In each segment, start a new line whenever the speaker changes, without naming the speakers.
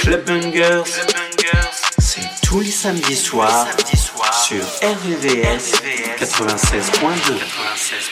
Clubbangers, c'est tous les samedis soirs soir, sur RVVS 96.2. 96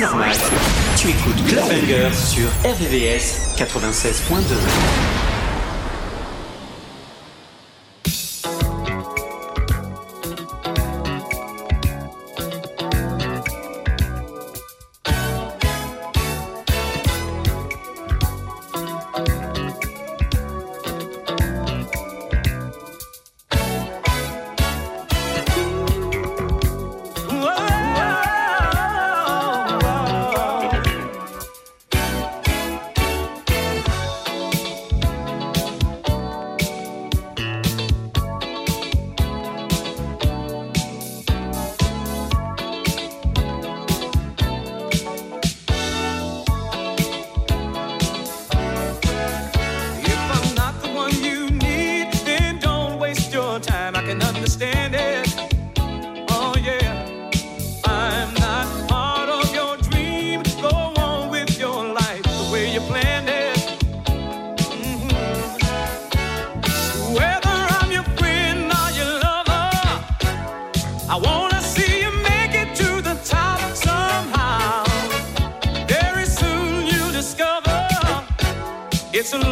normal. Tu écoutes Club sur RVVS 96.2.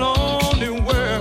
lonely world.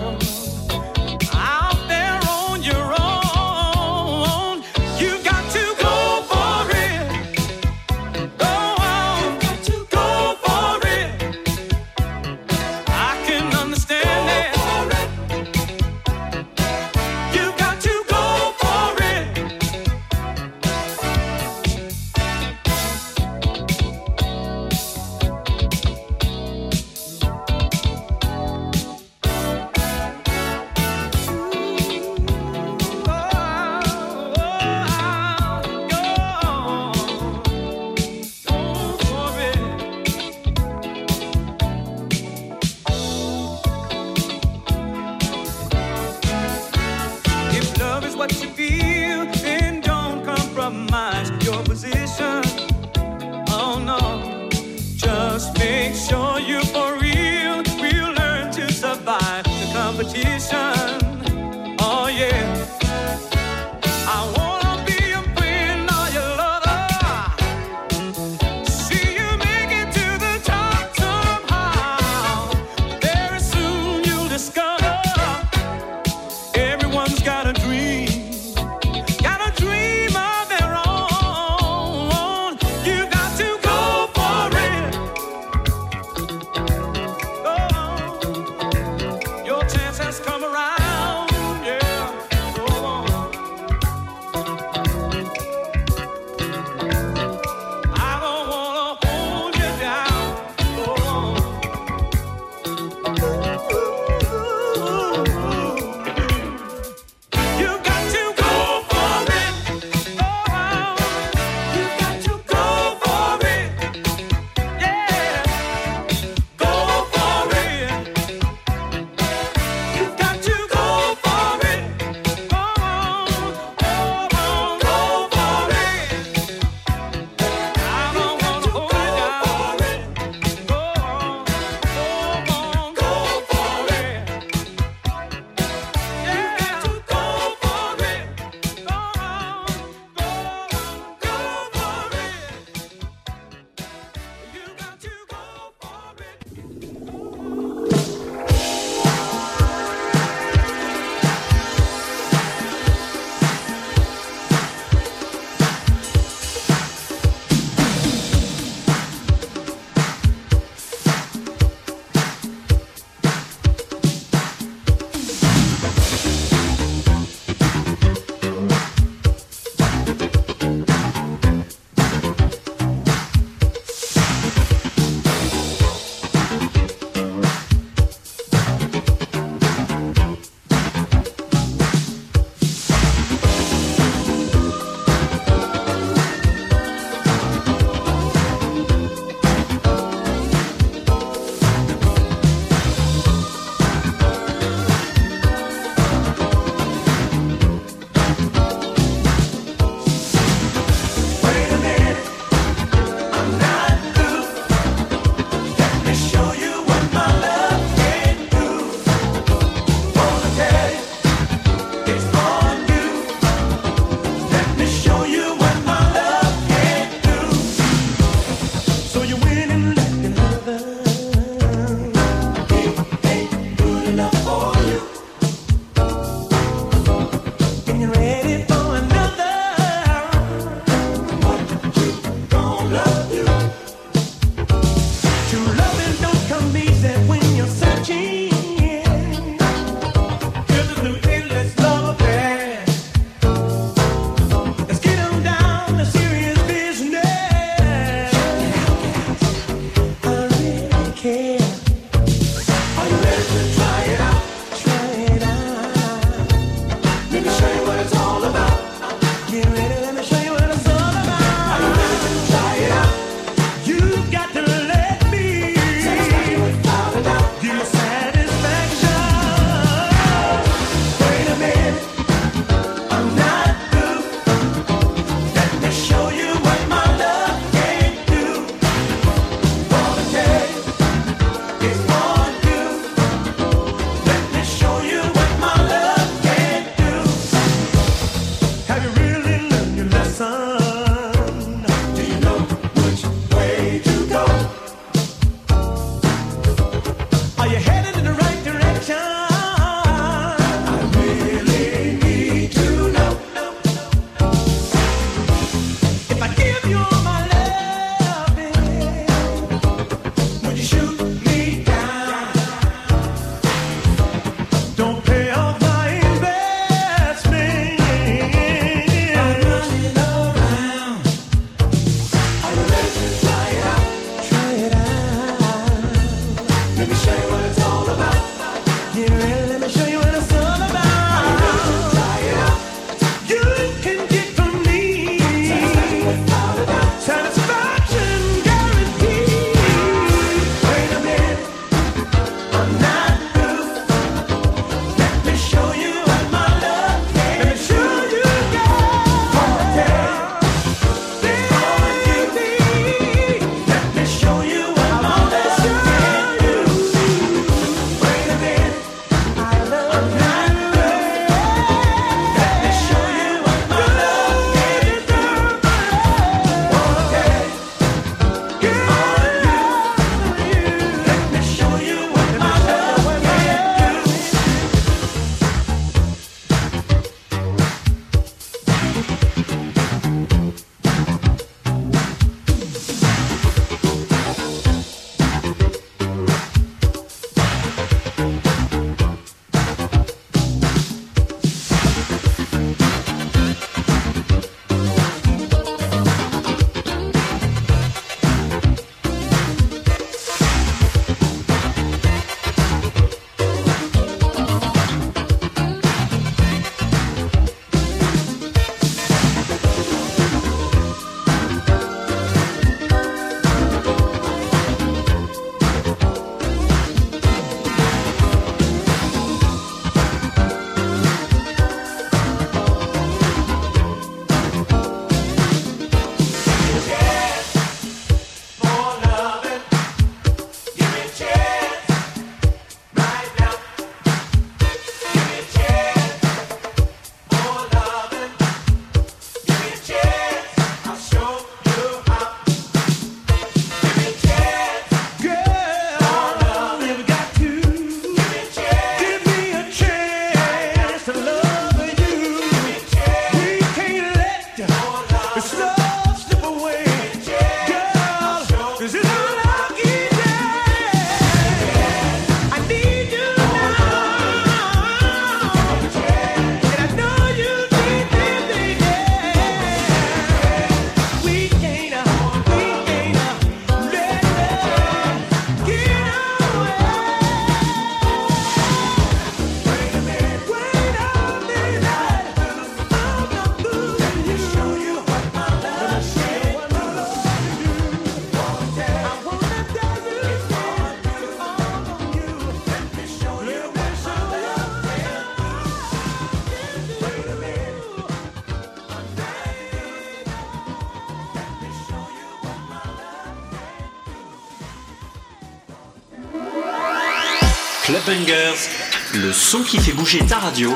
Le son qui fait bouger ta radio,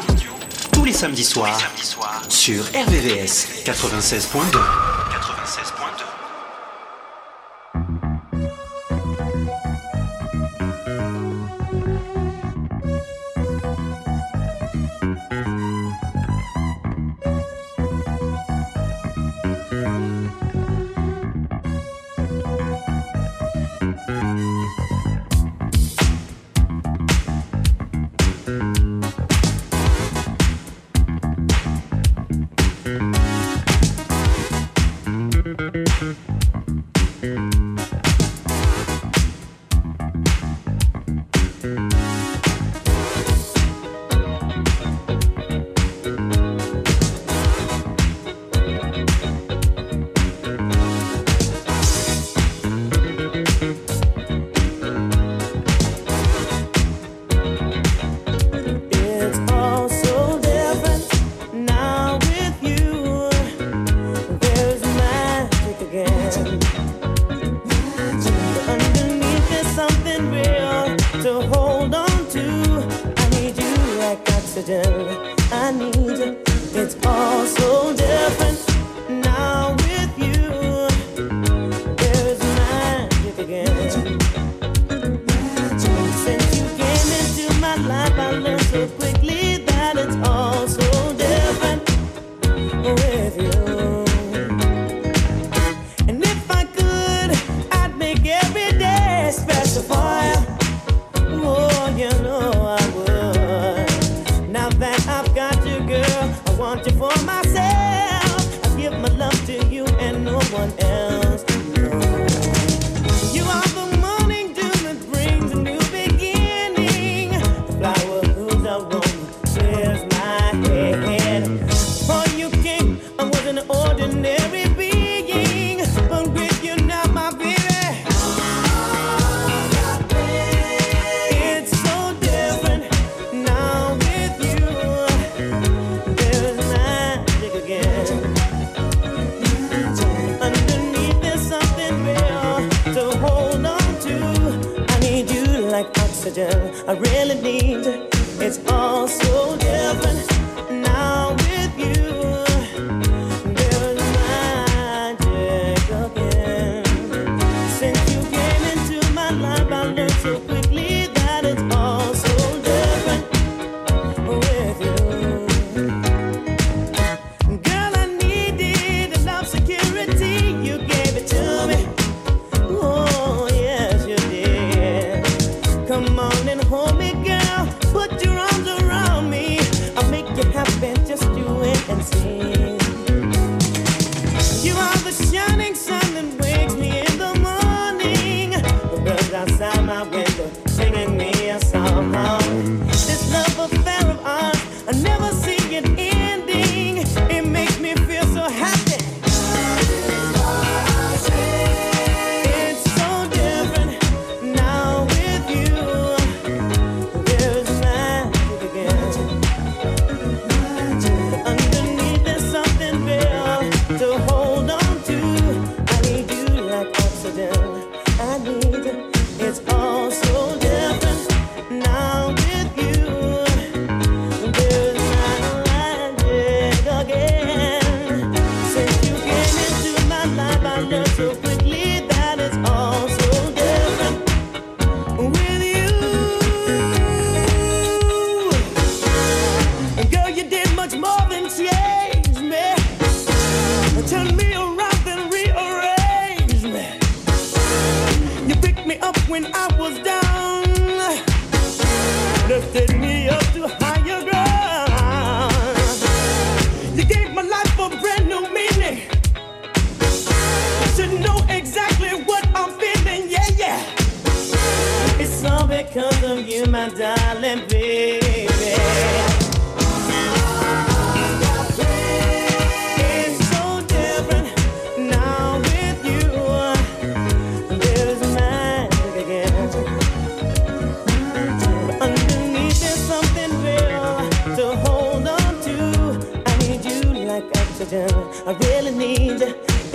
tous les samedis soirs, sur RVVS 96.2.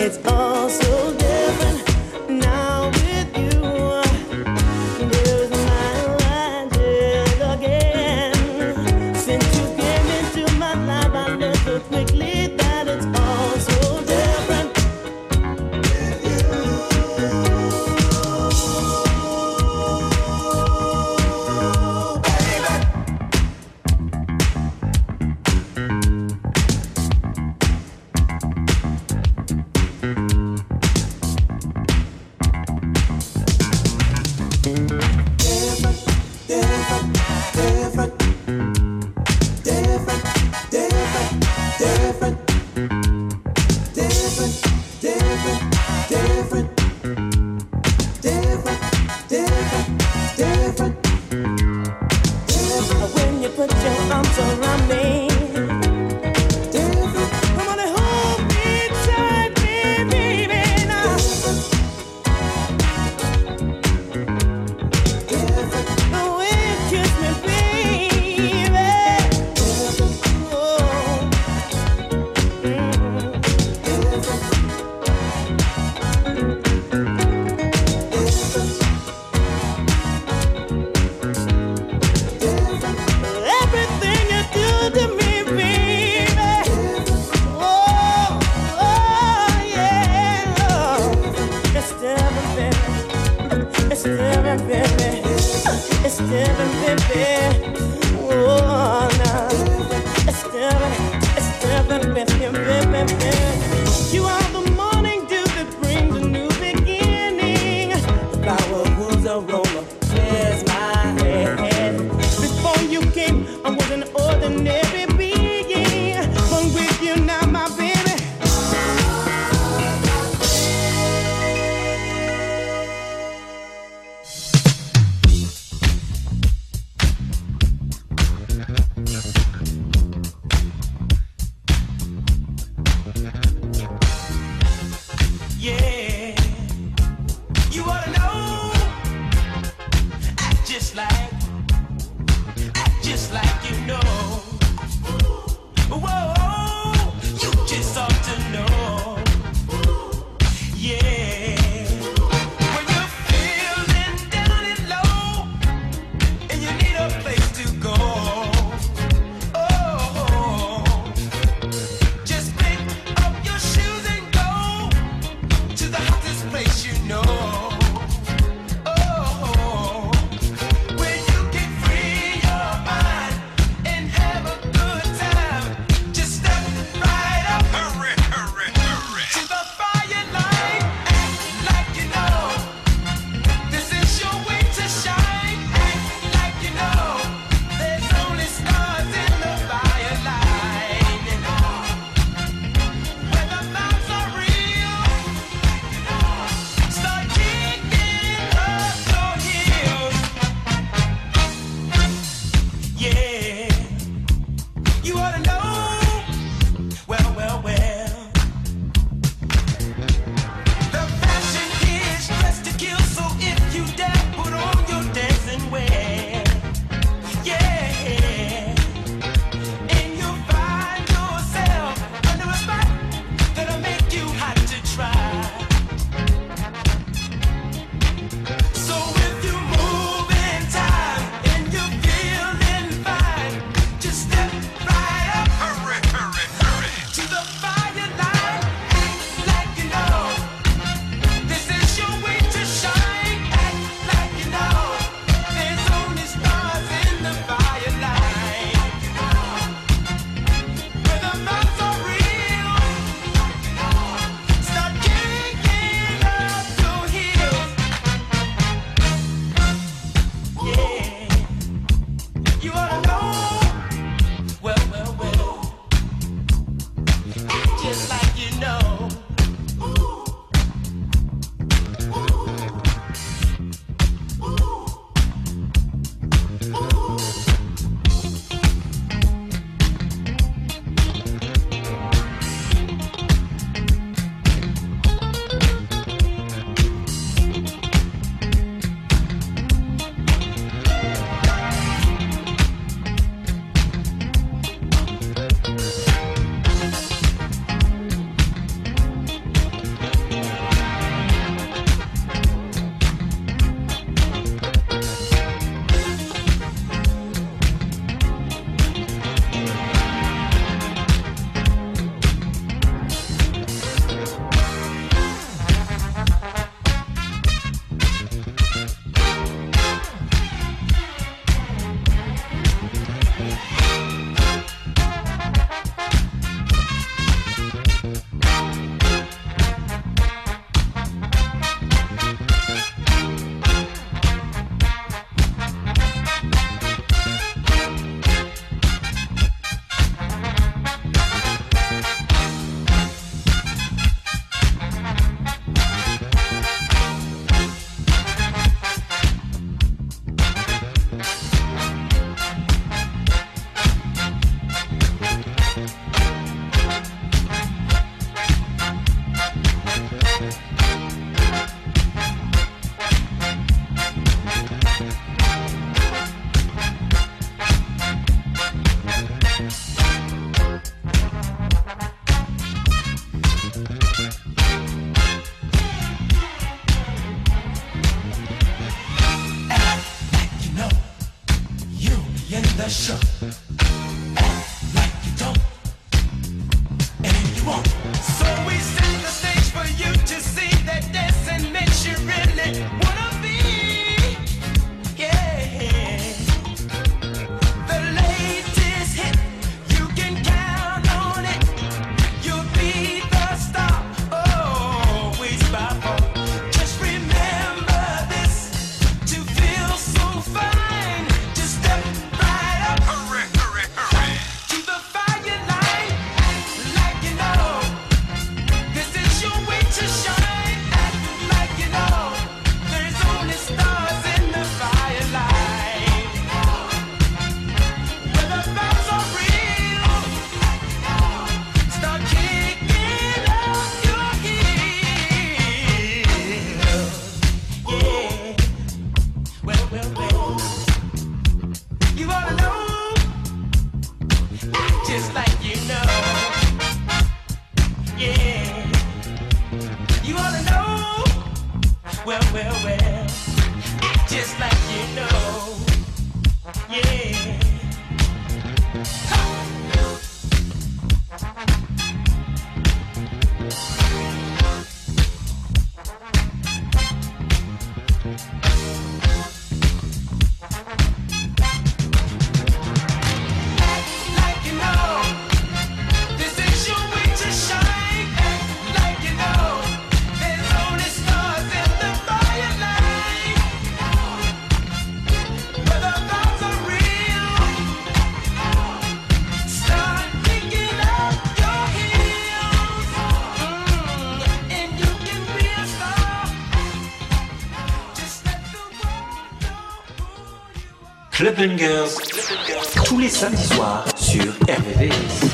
it's all
Tous les samedis soirs sur RVVS.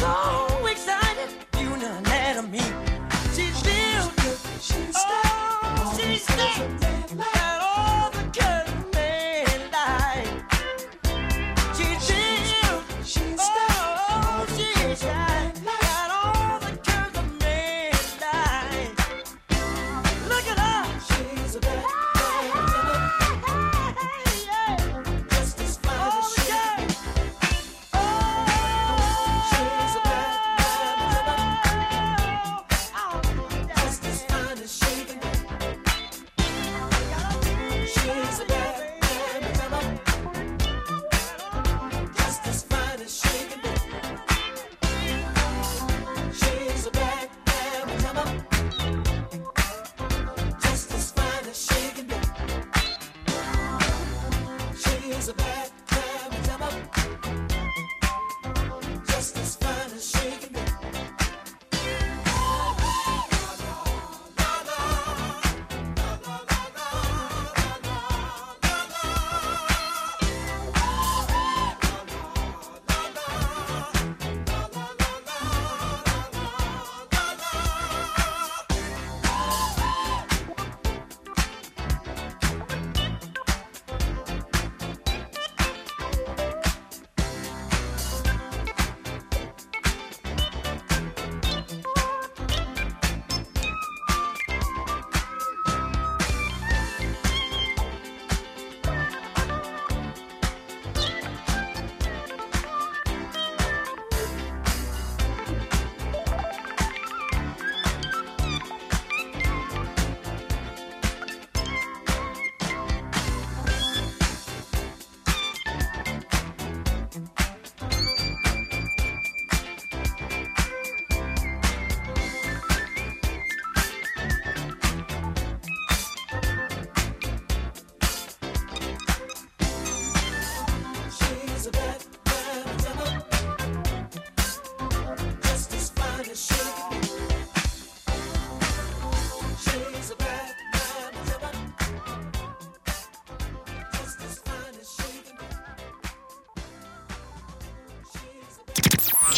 so excited, you know mad at me. She's she's oh, she's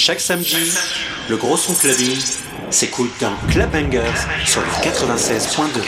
Chaque samedi, le gros son clubbing s'écoute dans Club Bangers sur le 96.2.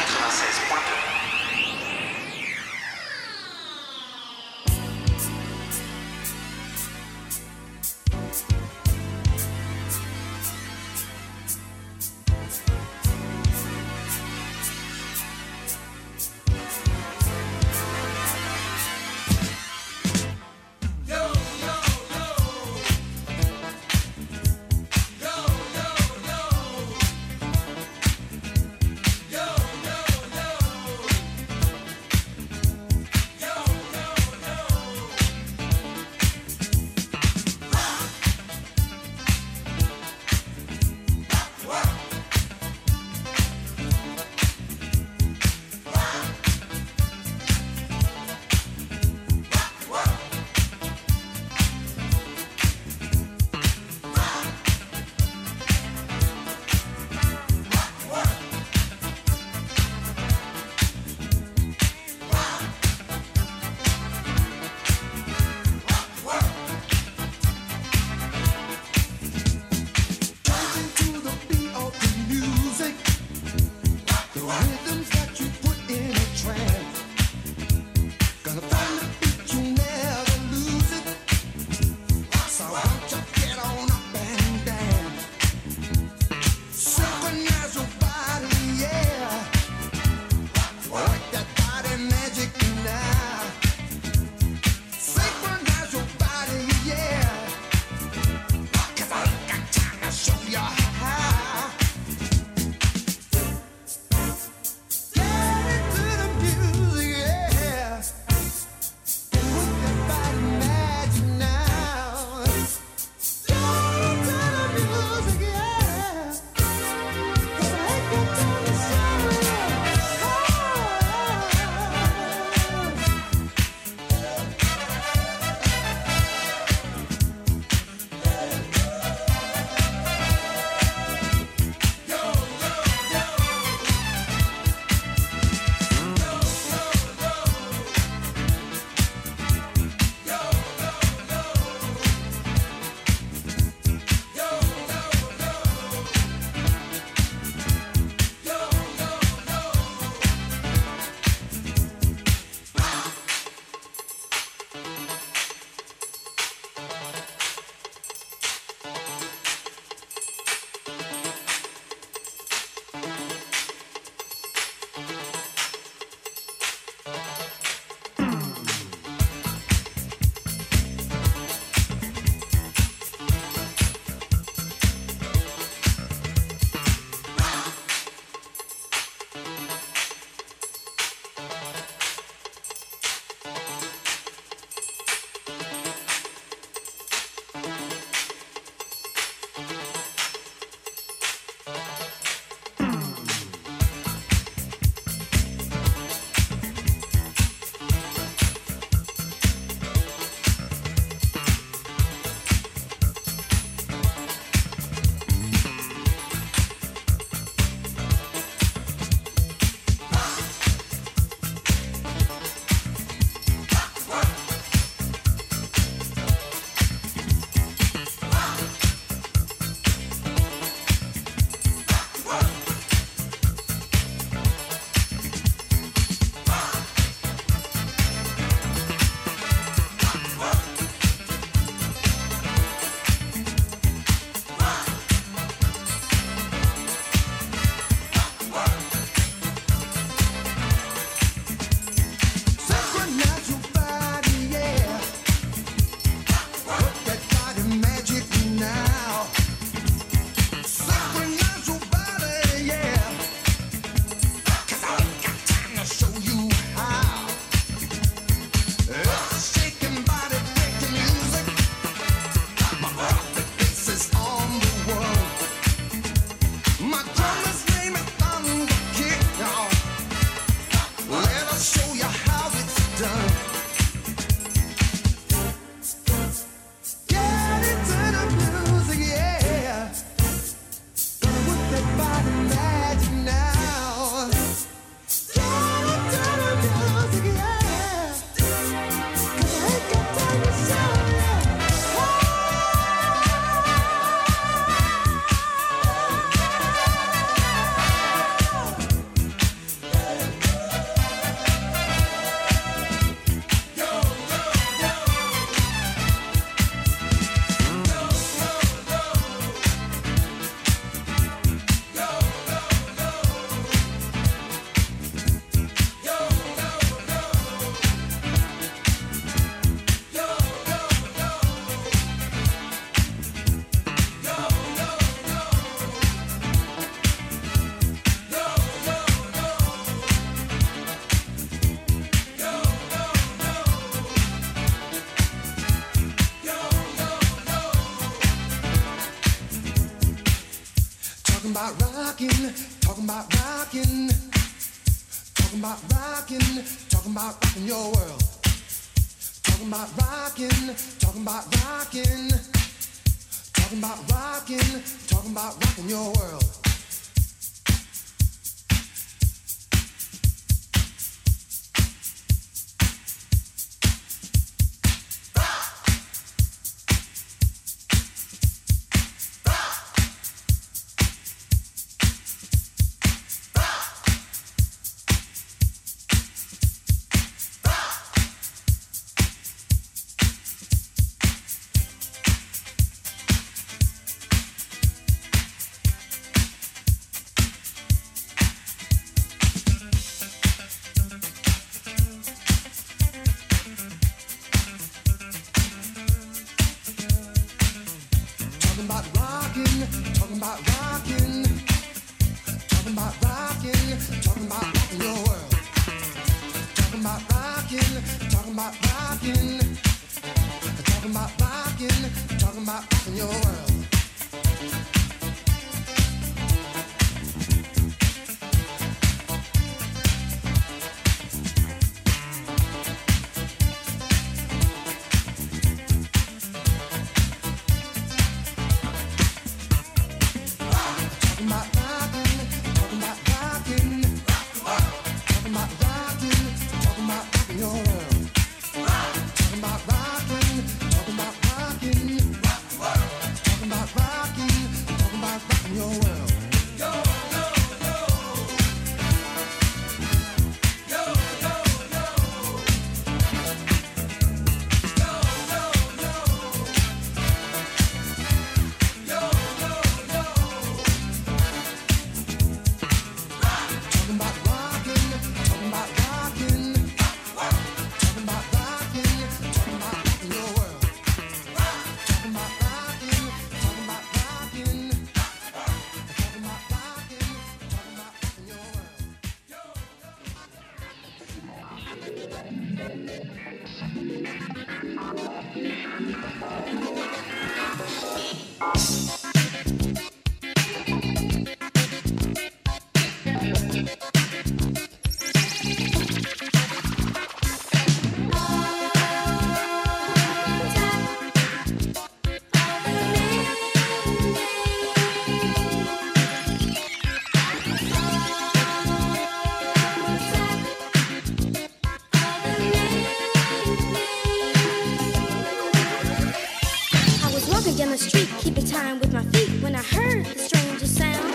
Walking down the street, keeping time with my feet when I heard the stranger sound.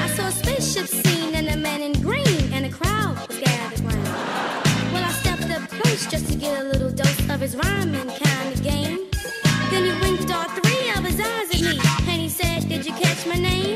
I saw a spaceship scene and a man in green, and a crowd was gathered round. Well, I stepped up close just to get a little dose of his rhyming kind of game. Then he winked all three of his eyes at me, and he said, Did you catch my name?